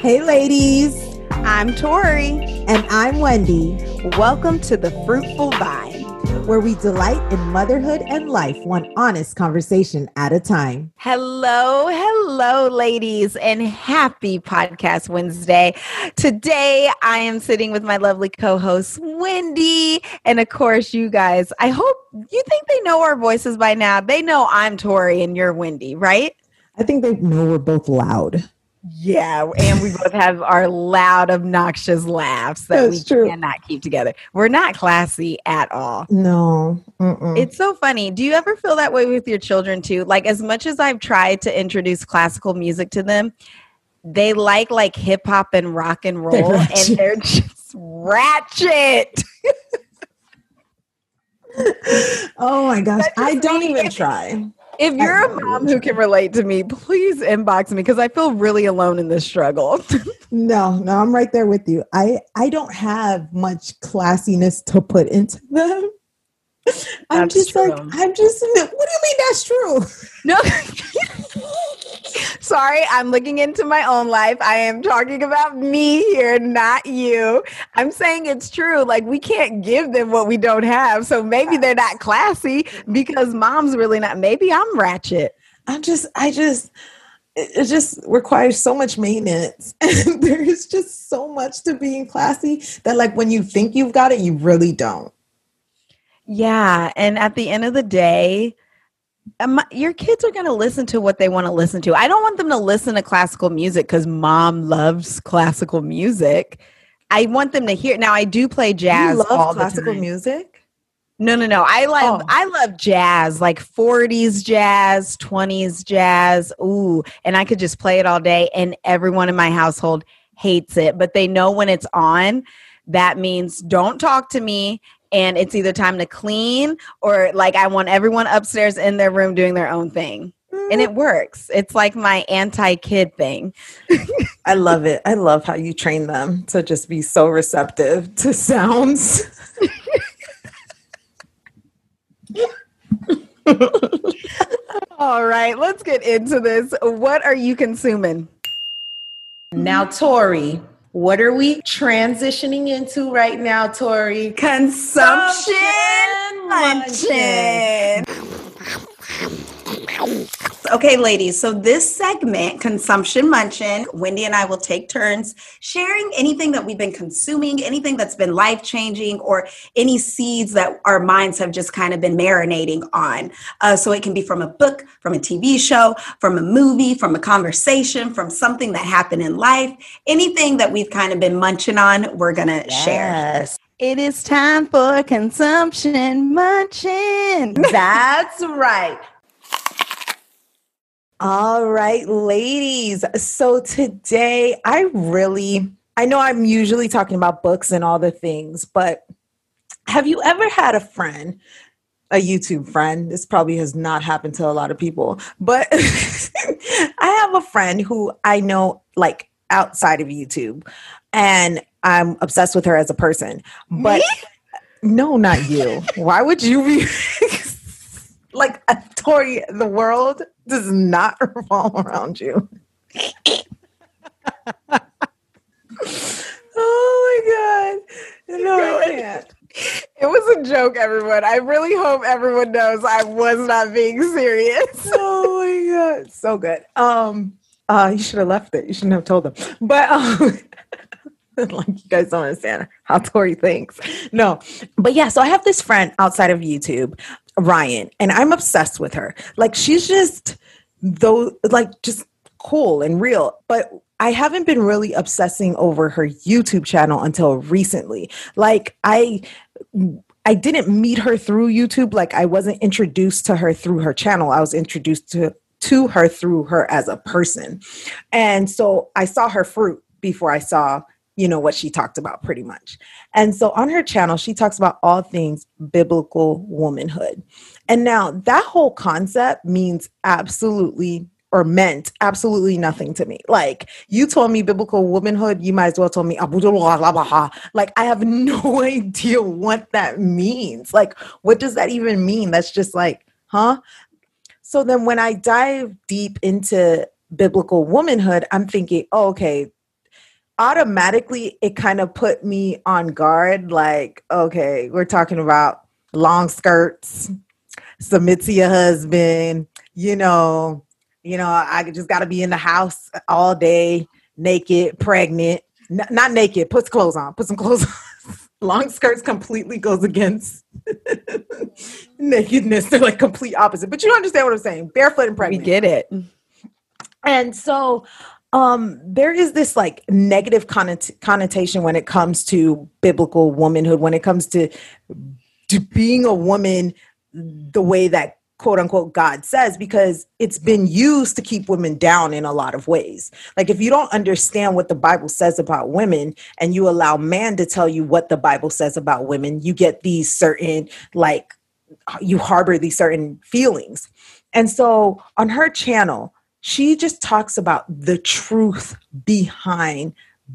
Hey, ladies. I'm Torrie. And I'm Wendy. Welcome to the Fruitful Vine, where we delight in motherhood and life, one honest conversation at a time. Hello, hello, ladies, and happy Podcast Wednesday. Today, I am sitting with my lovely co host, Wendy. And of course, you guys, I hope you think they know our voices by now. They know I'm Torrie and you're Wendy, right? I think they know we're both loud. Yeah, and we both have our loud, obnoxious laughs that That's we true. cannot keep together. We're not classy at all. No, Mm-mm. it's so funny. Do you ever feel that way with your children too? Like, as much as I've tried to introduce classical music to them, they like like hip hop and rock and roll, they're and they're just ratchet. oh my gosh, I don't even try. If you're a mom who can relate to me, please inbox me because I feel really alone in this struggle. no, no, I'm right there with you. I I don't have much classiness to put into them. I'm that's just true. like I'm just. What do you mean that's true? No. Sorry, I'm looking into my own life. I am talking about me here, not you. I'm saying it's true. Like, we can't give them what we don't have. So maybe they're not classy because mom's really not. Maybe I'm ratchet. I'm just, I just, it just requires so much maintenance. And there's just so much to being classy that, like, when you think you've got it, you really don't. Yeah. And at the end of the day, um, your kids are going to listen to what they want to listen to. I don't want them to listen to classical music because mom loves classical music. I want them to hear. Now, I do play jazz. You love classical music? No, no, no. I love oh. I love jazz, like 40s jazz, 20s jazz. Ooh, and I could just play it all day and everyone in my household hates it, but they know when it's on, that means don't talk to me and it's either time to clean or like I want everyone upstairs in their room doing their own thing. And it works. It's like my anti kid thing. I love it. I love how you train them to just be so receptive to sounds. All right, let's get into this. What are you consuming? Now, Torrie, what are we transitioning into right now, Torrie? Consumption munching. Okay, ladies, so this segment, Consumption Munchin, Wendy and I will take turns sharing anything that we've been consuming, anything that's been life changing, or any seeds that our minds have just kind of been marinating on. Uh, so it can be from a book, from a TV show, from a movie, from a conversation, from something that happened in life, anything that we've kind of been munching on, we're going to yes. share. It is time for consumption munching. That's right. All right, ladies. So today I really, I know I'm usually talking about books and all the things, but have you ever had a friend, a YouTube friend? This probably has not happened to a lot of people, but I have a friend who I know like outside of YouTube and I'm obsessed with her as a person. But Me? no, not you. Why would you be like a Torrie? The world does not revolve around you. oh my god! No, I can't. It was a joke, everyone. I really hope everyone knows I was not being serious. oh my god, so good. Um, uh, you should have left it. You shouldn't have told them. But um, like you guys don't understand how Torrie thinks. No, but yeah. So I have this friend outside of YouTube, Ryan, and I'm obsessed with her. Like she's just though, like just cool and real. But I haven't been really obsessing over her YouTube channel until recently. Like I I didn't meet her through YouTube. Like I wasn't introduced to her through her channel. I was introduced to to her through her as a person. And so I saw her fruit before I saw you know what she talked about pretty much. And so on her channel she talks about all things biblical womanhood. And now that whole concept means absolutely or meant absolutely nothing to me. Like you told me biblical womanhood, you might as well told me like I have no idea what that means. Like what does that even mean? That's just like, huh? So then when I dive deep into biblical womanhood, I'm thinking, oh, okay, automatically it kind of put me on guard. Like, okay, we're talking about long skirts, submit to your husband, you know, you know, I just got to be in the house all day, naked, pregnant, N- not naked, put clothes on, put some clothes on. long skirts completely goes against nakedness. They're like complete opposite. But you understand what I'm saying. Barefoot and pregnant. We get it. And so um there is this like negative connot- connotation when it comes to biblical womanhood when it comes to to being a woman the way that quote unquote God says because it's been used to keep women down in a lot of ways. Like if you don't understand what the Bible says about women and you allow man to tell you what the Bible says about women, you get these certain like you harbor these certain feelings. And so on her channel, she just talks about the truth behind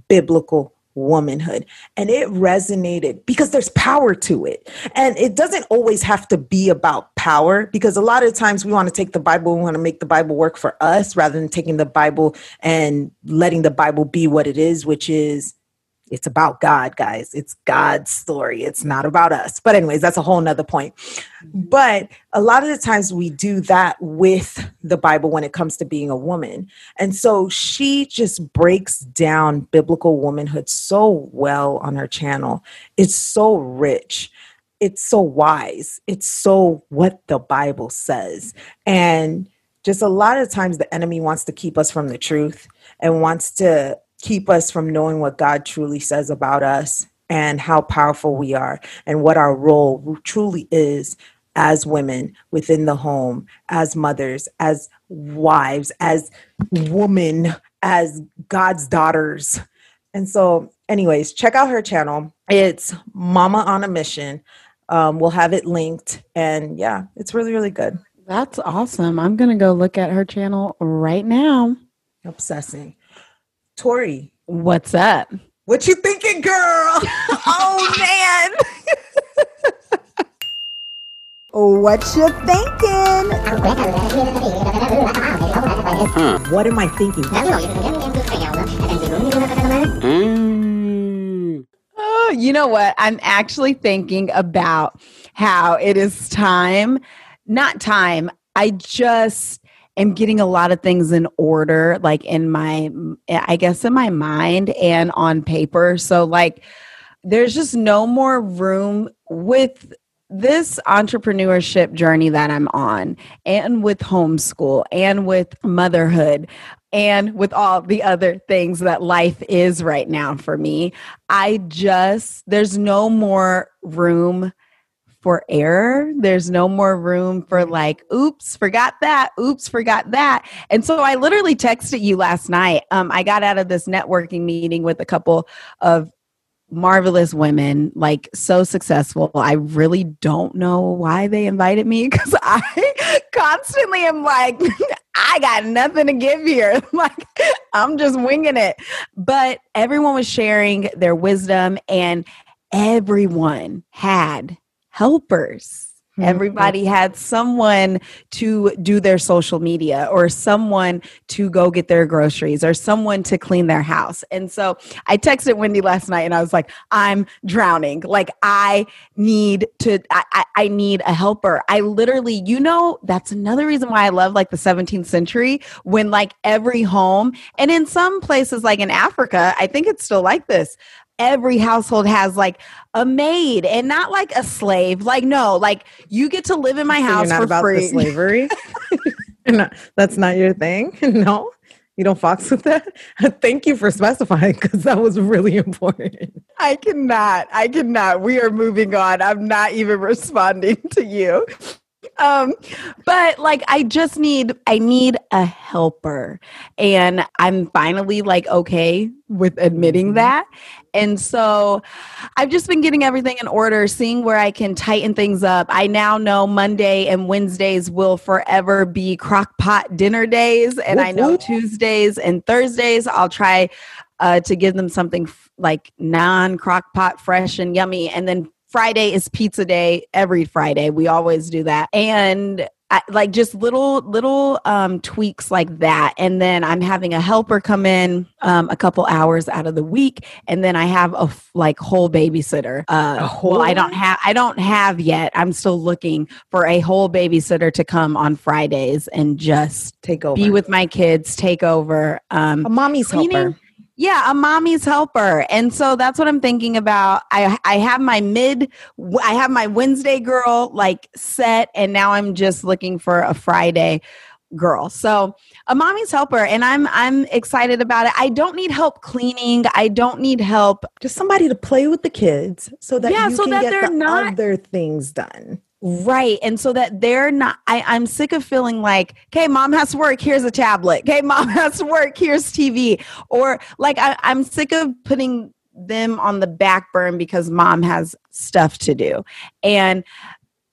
biblical womanhood and it resonated because there's power to it. And it doesn't always have to be about power because a lot of times we want to take the bible we want to make the bible work for us rather than taking the bible and letting the bible be what it is which is it's about God, guys. It's God's story. It's not about us. But, anyways, that's a whole nother point. Mm-hmm. But a lot of the times we do that with the Bible when it comes to being a woman. And so she just breaks down biblical womanhood so well on her channel. It's so rich. It's so wise. It's so what the Bible says. And just a lot of times the enemy wants to keep us from the truth and wants to keep us from knowing what God truly says about us and how powerful we are and what our role truly is as women within the home, as mothers, as wives, as women, as God's daughters. And so, anyways, check out her channel. It's Mama on a Mission. Um, we'll have it linked. And yeah, it's really, really good. That's awesome. I'm going to go look at her channel right now. Obsessing. Torrie. What's up? What you thinking, girl? oh man. what you thinking? Huh. What am I thinking? Mm. Oh, you know what? I'm actually thinking about how it is time, not time. I just am getting a lot of things in order, like in my, I guess, in my mind and on paper. So, like, there's just no more room with this entrepreneurship journey that I'm on, and with homeschool, and with motherhood, and with all the other things that life is right now for me. I just, there's no more room for error. There's no more room for like, oops, forgot that. Oops, forgot that. And so I literally texted you last night. Um, I got out of this networking meeting with a couple of marvelous women, like so successful. I really don't know why they invited me because I constantly am like, I got nothing to give here. like, I'm just winging it. But everyone was sharing their wisdom, and everyone had helpers. Mm-hmm. Everybody had someone to do their social media or someone to go get their groceries or someone to clean their house. And so I texted Wendy last night and I was like, I'm drowning. Like I need to, I, I need a helper. I literally, you know, that's another reason why I love like the 17th century when like every home and in some places like in Africa, I think it's still like this every household has like a maid and not like a slave. Like no, like you get to live in my so house not for about free. The slavery. not, that's not your thing. No. You don't fox with that? Thank you for specifying because that was really important. I cannot. I cannot. We are moving on. I'm not even responding to you um but like i just need i need a helper. And i'm finally like okay with admitting mm-hmm. that. And so i've just been getting everything in order seeing where i can tighten things up. I now know monday and wednesdays will forever be crock pot dinner days. And i know tuesdays and thursdays i'll try uh, to give them something f- like non crock pot fresh and yummy. And then Friday is pizza day every Friday. We always do that. And I, like just little little um, tweaks like that and then i'm having a helper come in um, a couple hours out of the week and then i have a f- like whole babysitter uh, A whole well i don't have i don't have yet i'm still looking for a whole babysitter to come on fridays and just Take over. be with my kids take over um, a mommy's cleaning- helper. Yeah, a mommy's helper. And so that's what I'm thinking about. I I have my mid I have my Wednesday girl like set and now I'm just looking for a Friday girl. So, a mommy's helper and I'm I'm excited about it. I don't need help cleaning. I don't need help. Just somebody to play with the kids so that Yeah, you so can that get they're the not- other things done. Right. And so that they're not I I'm sick of feeling like, "Okay, mom has to work, here's a tablet. Okay, mom has to work, here's TV." Or like I I'm sick of putting them on the back burn because mom has stuff to do. And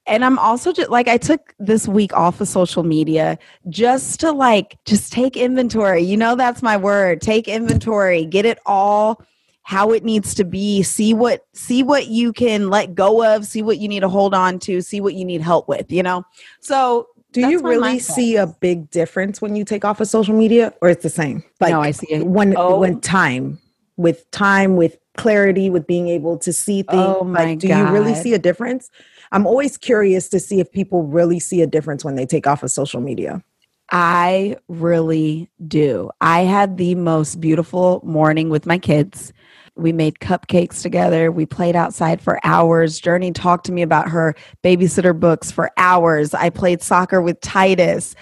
and I'm also just like I took this week off of social media just to like just take inventory. You know that's my word. Take inventory, get it all how it needs to be, see what see what you can let go of, see what you need to hold on to, see what you need help with, you know. So Do That's you really see a big difference when you take off of social media or it's the same? like no, I see it. when Oh. when time with time with clarity with being able to see oh things Oh my like do you really see a difference i'm always curious to see if people really see a difference when they take off of social media I really do. I had the most beautiful morning with my kids. We made cupcakes together. We played outside for hours. Journey talked to me about her babysitter books for hours. I played soccer with Titus.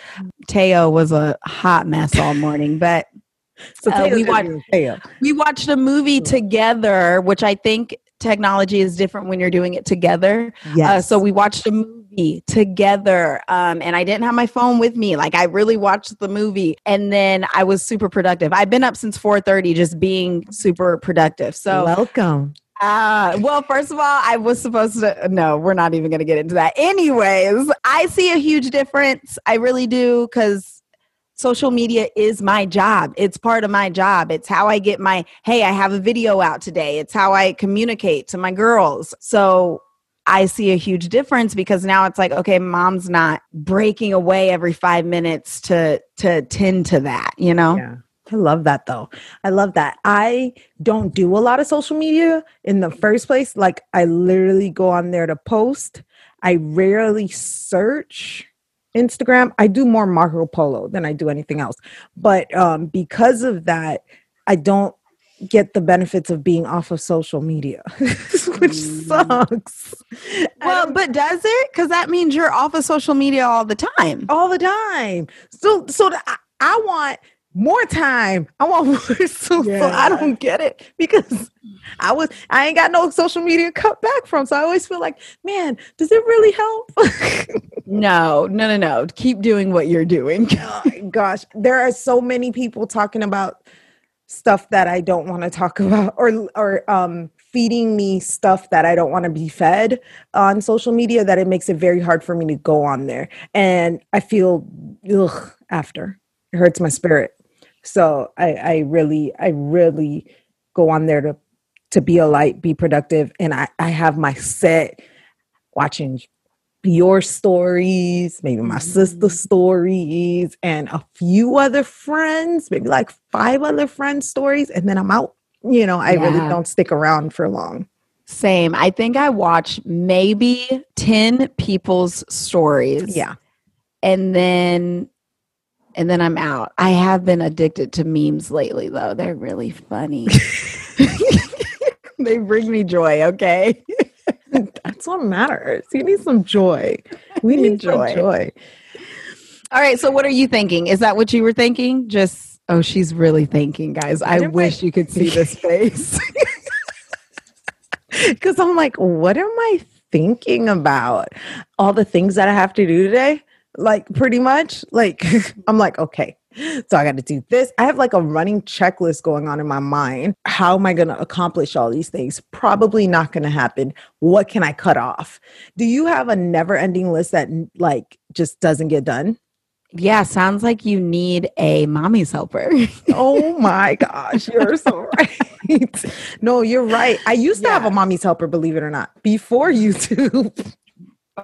Teo was a hot mess all morning, but so Uh, we watch- Taya. we watched a movie together, which I think technology is different when you're doing it together. yes Uh, so we watched a movie together, um, and I didn't have my phone with me. Like I really watched the movie, and then I was super productive. I've been up since four thirty, just being super productive. So, welcome uh, well, first of all, I was supposed to. No, we're not even going to get into that. Anyways, I see a huge difference. I really do because social media is my job. It's part of my job. It's how I get my, hey, I have a video out today. It's how I communicate to my girls. So I see a huge difference because now it's like, okay, mom's not breaking away every five minutes to to tend to that, you know? yeah. I love that though. I love that. I don't do a lot of social media in the first place. Like i literally go on there to post. I rarely search instagram. I do more marco polo than i do anything else. But um because of that i don't get the benefits of being off of social media which Mm. sucks Well, but does it? Because that means you're off of social media all the time. all the time. So so I, I want more time. I want more. So, so I don't get it because I was I ain't got no social media cut back from. So I always feel like, man, does it really help? No, no, no, no. Keep doing what you're doing. oh gosh, there are so many people talking about stuff that I don't want to talk about, or or um feeding me stuff that I don't want to be fed on social media that it makes it very hard for me to go on there. And I feel ugh after. It hurts my spirit. So I, I really, I really go on there to to be a light, be productive. And I, I have my set watching your stories, maybe my sister's mm-hmm. stories, and a few other friends, maybe like five other friends' stories, and then I'm out. You know, I really don't stick around for long. Same. I think I watch maybe 10 people's stories. Yeah. And then and then I'm out. I have been addicted to memes lately though. They're really funny. they bring me joy, okay? That's what matters. You need some joy. We need Joy. joy. All right, so what are you thinking? Is that what you were thinking? Just oh, she's really thinking, guys. I wish I- you could see this face. Because I'm like, what am I thinking about? All the things that I have to do today? Like, pretty much. Like, I'm like, okay, so I got to do this. I have like a running checklist going on in my mind. How am I going to accomplish all these things? Probably not going to happen. What can I cut off? Do you have a never ending list that like just doesn't get done? yeah, sounds like you need a mommy's helper. Oh my gosh, you're so right. No, you're right. I used to have a mommy's helper, believe it or not, before YouTube.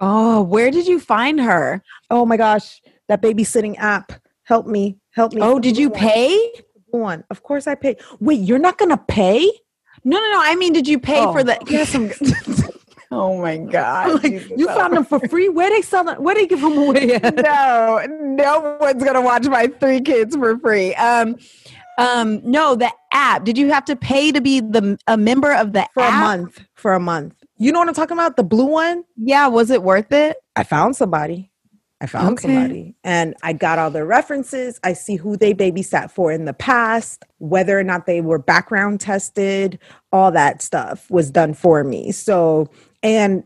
Oh, where did you find her? Oh my gosh, that babysitting app. Help me. Help me. Oh, did you pay? One. Of course I paid. Wait, you're not gonna pay? No, no, no. I mean, did you pay Oh. for the? Yes, I'm. oh my god! Like, you found them for free? Where they sell them? Where they give them away at? no, no one's gonna watch my three kids for free. Um, um, no, the app. Did you have to pay to be the a member of the For a month. For a month. You know what I'm talking about? The blue one? Yeah, was it worth it? I found somebody. I found Okay. somebody and I got all their references. I see who they babysat for in the past, whether or not they were background tested, all that stuff was done for me. So, and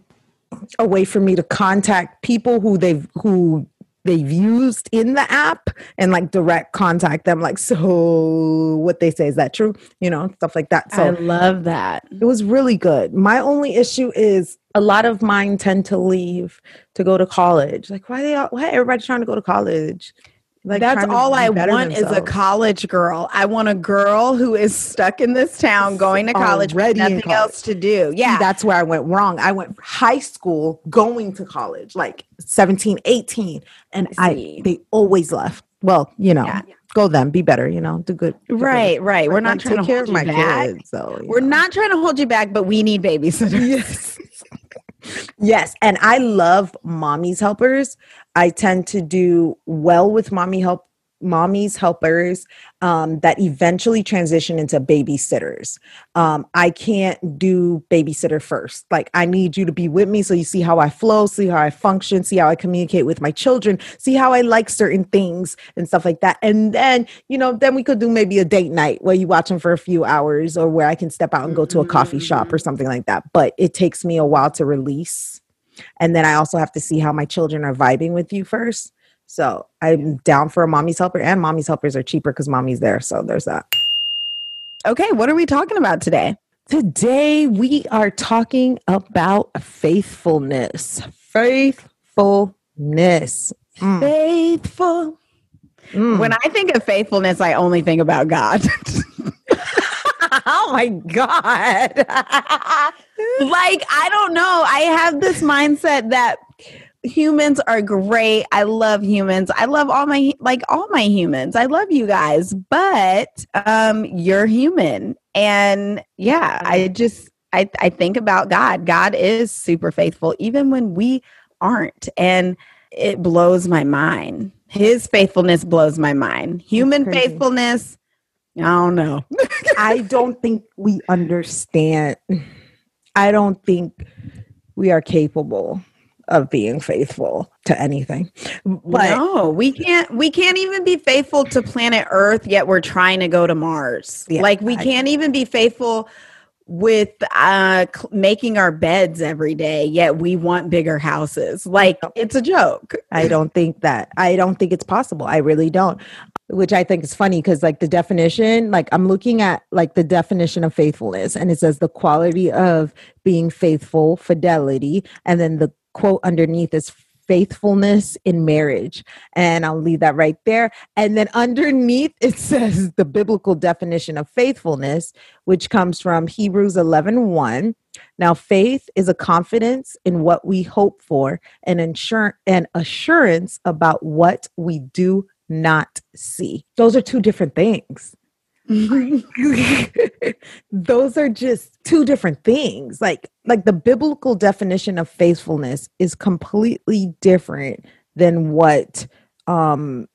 a way for me to contact people who they've who they've used in the app and like direct contact them like so what they say is that true you know stuff like that so I love that. it was really good. My only issue is a lot of mine tend to leave to go to college. Like, why they all, why everybody trying to go to college? Like, That's all I want is a college girl. I want a girl who is stuck in this town going to college with Already nothing college. else to do. See, Yeah. that's where I went wrong. I went high school going to college, like 17, 18, and I I, they always left. Well, you know, Yeah. go them, be better, you know, do good. do good. Right, right. We're not trying to care hold you my back. kids. So We're know. not trying to hold you back, but we need babysitters. Yes. yes. And I love mommy's helpers. I tend to do well with mommy help mommy's helpers um, that eventually transition into babysitters. Um, I can't do babysitter first. Like I need you to be with me so you see how I flow, see how I function, see how I communicate with my children, see how I like certain things and stuff like that. And then, you know, then we could do maybe a date night where you watch them for a few hours or where I can step out and go to a coffee shop or something like that. But it takes me a while to release. And then I also have to see how my children are vibing with you first. So I'm down for a mommy's helper, and mommy's helpers are cheaper because mommy's there. So there's that. Okay, what are we talking about today? Today we are talking about faithfulness. Faithfulness. Mm, Faithful. mm. When I think of faithfulness, I only think about God. oh my god. like, I don't know. I have this mindset that humans are great. I love humans. I love all my like all my humans. I love you guys, but um you're human. And yeah, I just I I think about God. God is super faithful even when we aren't. And it blows my mind. His faithfulness blows my mind. Human faithfulness, I don't know. I don't think we understand. I don't think we are capable of being faithful to anything. But no, we can't. We can't even be faithful to planet Earth. Yet we're trying to go to Mars. Yeah, like we I- can't even be faithful with uh cl- making our beds every day. Yet we want bigger houses. Like it's a joke. I don't think that. I don't think it's possible. I really don't. Which I think is funny because, like, the definition, like, I'm looking at like the definition of faithfulness, and it says the quality of being faithful, fidelity, and then the quote underneath is faithfulness in marriage. And I'll leave that right there. And then underneath it says the biblical definition of faithfulness, which comes from Hebrews 11 1. Now, faith is a confidence in what we hope for, and ensure an assurance about what we do not see. Those are two different things. Those are just two different things. Like like the biblical definition of faithfulness is completely different than what um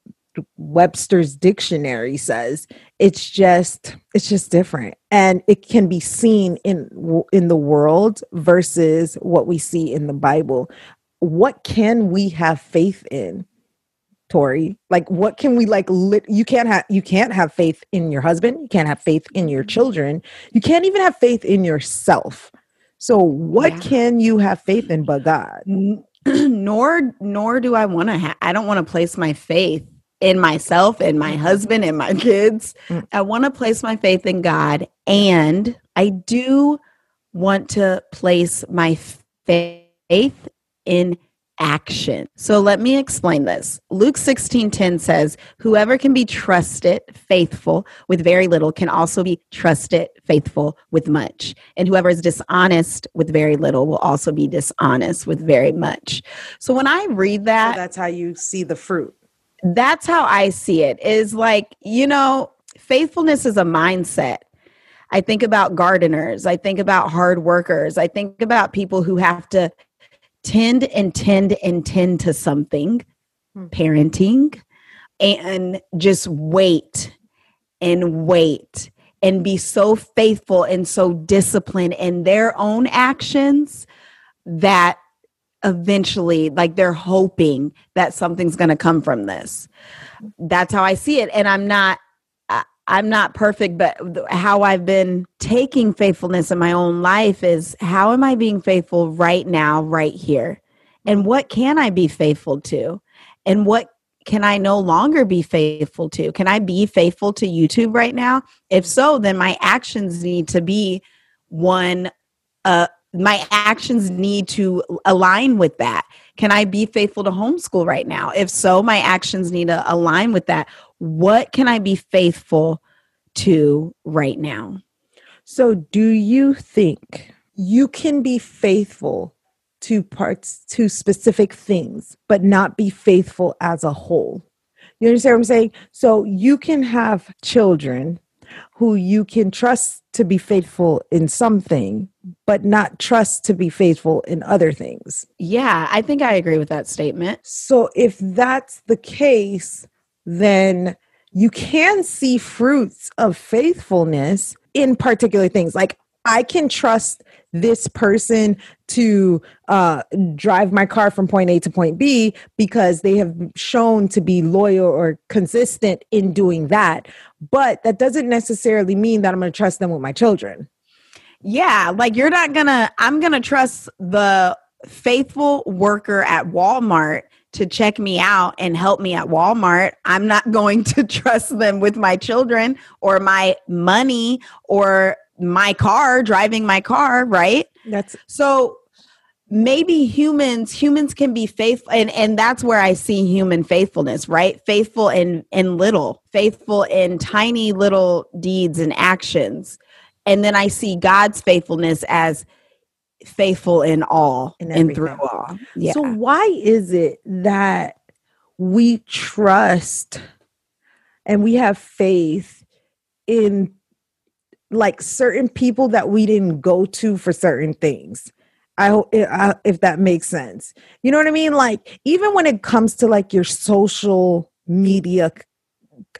Webster's dictionary says. It's just it's just different and it can be seen in in the world versus what we see in the Bible. What can we have faith in? Torrie, like what can we like lit you can't have you can't have faith in your husband, you can't have faith in your children, you can't even have faith in yourself. So what Yeah. can you have faith in but God? Nor nor do I want to ha- I don't want to place my faith in myself and my husband and my kids. Mm. I want to place my faith in God and I do want to place my faith in action. So let me explain this. Luke 16:10 says, "Whoever can be trusted faithful with very little can also be trusted faithful with much. And whoever is dishonest with very little will also be dishonest with very much." So when I read that, so that's how you see the fruit. That's how I see it. Is like, you know, faithfulness is a mindset. I think about gardeners, I think about hard workers, I think about people who have to tend and tend and tend to something, hmm. parenting, and just wait and wait and be so faithful and so disciplined in their own actions that eventually like they're hoping that something's going to come from this that's how i see it and i'm not I'm not perfect, but how I've been taking faithfulness in my own life is how am I being faithful right now, right here? And what can I be faithful to? And what can I no longer be faithful to? Can I be faithful to YouTube right now? If so, then my actions need to be one, uh, my actions need to align with that. Can I be faithful to homeschool right now? If so, my actions need to align with that what can I be faithful to right now? So, do you think you can be faithful to parts, to specific things, but not be faithful as a whole? You understand what I'm saying? So, you can have children who you can trust to be faithful in something, but not trust to be faithful in other things. Yeah, I think I agree with that statement. So, if that's the case, then you can see fruits of faithfulness in particular things. Like I can trust this person to uh, drive my car from point A to point B because they have shown to be loyal or consistent in doing that. But that doesn't necessarily mean that I'm going to trust them with my children. Yeah, like you're not going to, I'm going to trust the faithful worker at Walmart to check me out and help me at Walmart, I'm not going to trust them with my children or my money or my car, driving my car, right? That's so maybe humans humans can be faithful and and that's where i see human faithfulness right? Faithful in in little faithful in tiny little deeds and actions. And then i see god's faithfulness as faithful in all in and through all. Yeah. So why is it that we trust and we have faith in like certain people that we didn't go to for certain things? I hope eh, if that makes sense. You know what I mean? Like even when it comes to like your social media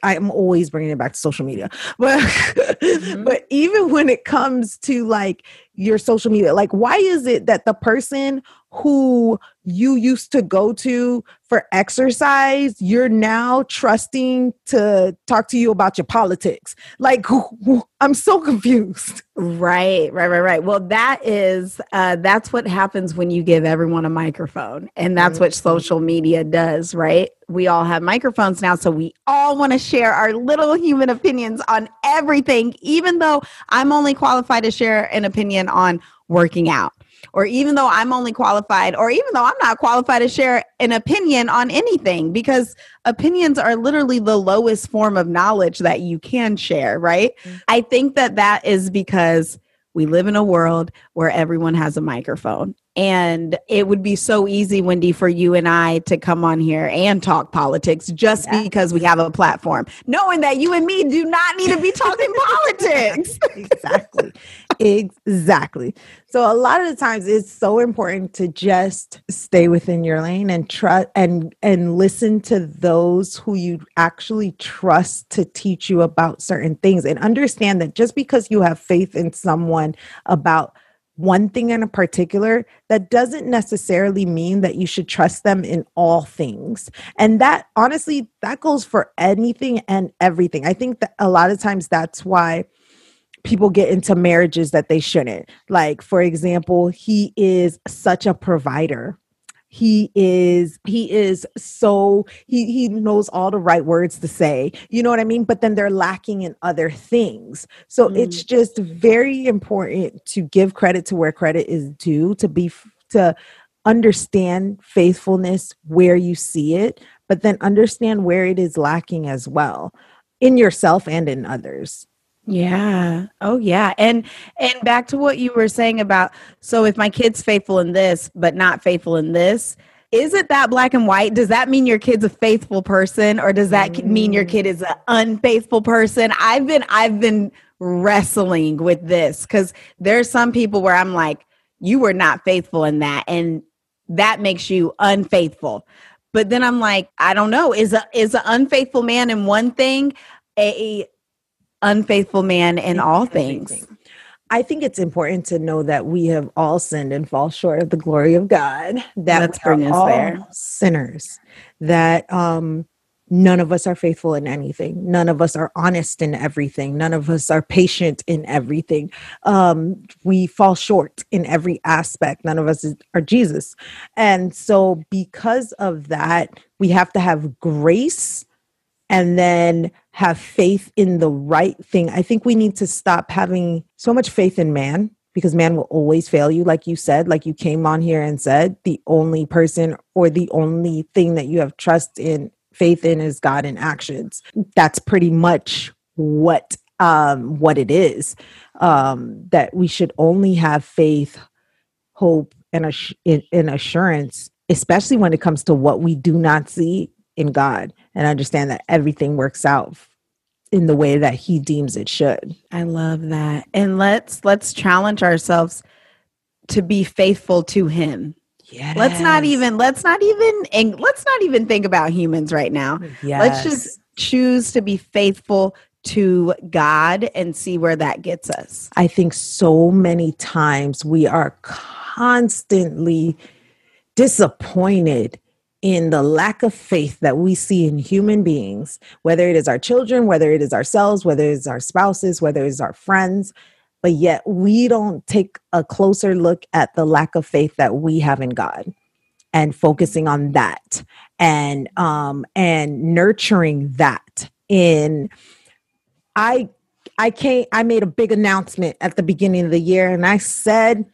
I'm always bringing it back to social media, but mm-hmm. but even when it comes to like your social media, like why is it that the person who you used to go to for exercise, you're now trusting to talk to you about your politics. Like, I'm so confused. Right, right, right, right. Well, that is uh, that's what happens when you give everyone a microphone, and that's mm-hmm. what social media does, right? We all have microphones now, so we all want to share our little human opinions on everything, even though I'm only qualified to share an opinion on working out or even though I'm only qualified, or even though I'm not qualified to share an opinion on anything, because opinions are literally the lowest form of knowledge that you can share, right? Mm-hmm. I think that that is because we live in a world where everyone has a microphone. And it would be so easy, Wendy, for you and I to come on here and talk politics just yeah. because we have a platform, knowing that you and me do not need to be talking politics. exactly. Exactly. So a lot of the times it's so important to just stay within your lane and trust and and listen to those who you actually trust to teach you about certain things and understand that just because you have faith in someone about one thing in a particular, that doesn't necessarily mean that you should trust them in all things. And that honestly, that goes for anything and everything. I think that a lot of times that's why people get into marriages that they shouldn't. Like, for example, he is such a provider he is he is so he he knows all the right words to say you know what i mean but then they're lacking in other things so mm. it's just very important to give credit to where credit is due to be to understand faithfulness where you see it, but then understand where it is lacking as well in yourself and in others. Yeah. Oh yeah. And and back to what you were saying about so if my kid's faithful in this but not faithful in this, is it that black and white? Does that mean your kid's a faithful person or does that mm. mean your kid is an unfaithful person? I've been I've been wrestling with this cuz there's some people where I'm like you were not faithful in that and that makes you unfaithful. But then I'm like, I don't know. Is a is an unfaithful man in one thing a unfaithful man in all things? I think it's important to know that we have all sinned and fall short of the glory of God. That Let's we are all there. sinners. That um, none of us are faithful in anything none of us are honest in everything none of us are patient in everything um, we fall short in every aspect none of us are jesus and so because of that we have to have grace and then have faith in the right thing i think we need to stop having so much faith in man because man will always fail you like you said like you came on here and said the only person or the only thing that you have trust in faith in is God and actions. That's pretty much what um, what it is. Um, that we should only have faith, hope, and ass- in, in assurance, especially when it comes to what we do not see in God, and understand that everything works out in the way that He deems it should. I love that, and let's let's challenge ourselves to be faithful to Him Yes. Let's not even let's not even and let's not even think about humans right now. Yes. Let's just choose to be faithful to God and see where that gets us. I think so many times we are constantly disappointed in the lack of faith that we see in human beings, whether it is our children, whether it is ourselves, whether it's our spouses, whether it's our friends but yet we don't take a closer look at the lack of faith that we have in God and focusing on that and um and nurturing that in I I came I made a big announcement at the beginning of the year and I said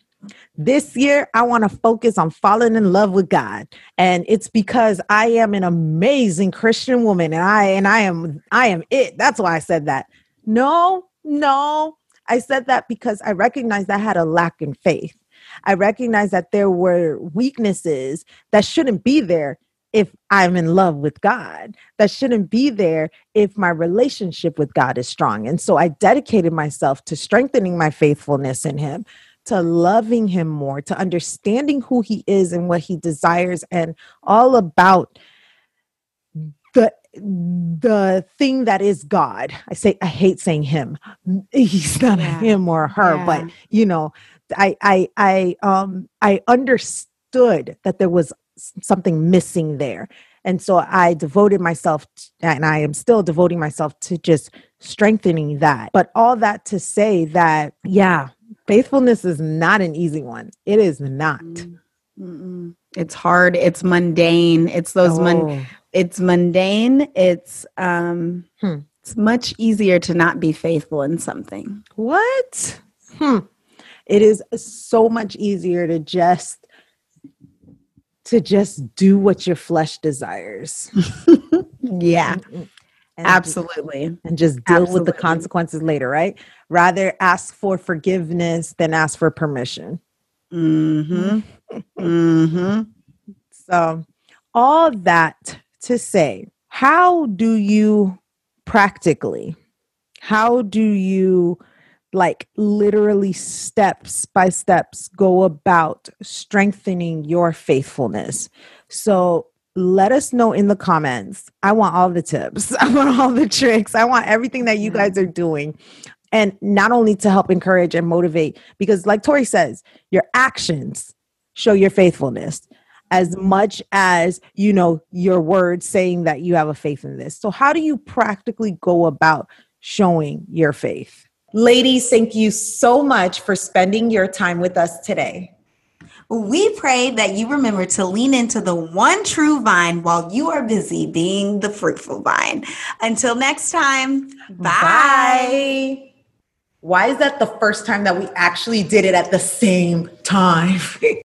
this year I want to focus on falling in love with God and it's because I am an amazing Christian woman and I and I am I am it that's why I said that no no I said that because I recognized I had a lack in faith. I recognized that there were weaknesses that shouldn't be there if I'm in love with God. That shouldn't be there if my relationship with God is strong. And so I dedicated myself to strengthening my faithfulness in Him, to loving Him more, to understanding who He is and what He desires, and all about the the thing that is God. I say I hate saying him. He's not yeah. a him or her, yeah. but you know, I I I um I understood that there was something missing there. And so I devoted myself to, and I am still devoting myself to just strengthening that. But all that to say that yeah, faithfulness is not an easy one. It is not. Mm-mm. It's hard. It's mundane. It's those oh. mon- it's mundane. It's um hmm. it's much easier to not be faithful in something. What? Hmm. It is so much easier to just to just do what your flesh desires. yeah. And Absolutely. and just deal Absolutely. with the consequences later, right? Rather ask for forgiveness than ask for permission. Mhm. Mhm. So, all that to say, how do you practically, how do you like literally steps by steps go about strengthening your faithfulness? So let us know in the comments. I want all the tips. I want all the tricks. I want everything that you guys are doing. And not only to help encourage and motivate, because like Torrie says, your actions show your faithfulness as much as you know your words saying that you have a faith in this so how do you practically go about showing your faith ladies thank you so much for spending your time with us today we pray that you remember to lean into the one true vine while you are busy being the fruitful vine. Until next time, bye. bye. Why is that the first time that we actually did it at the same time?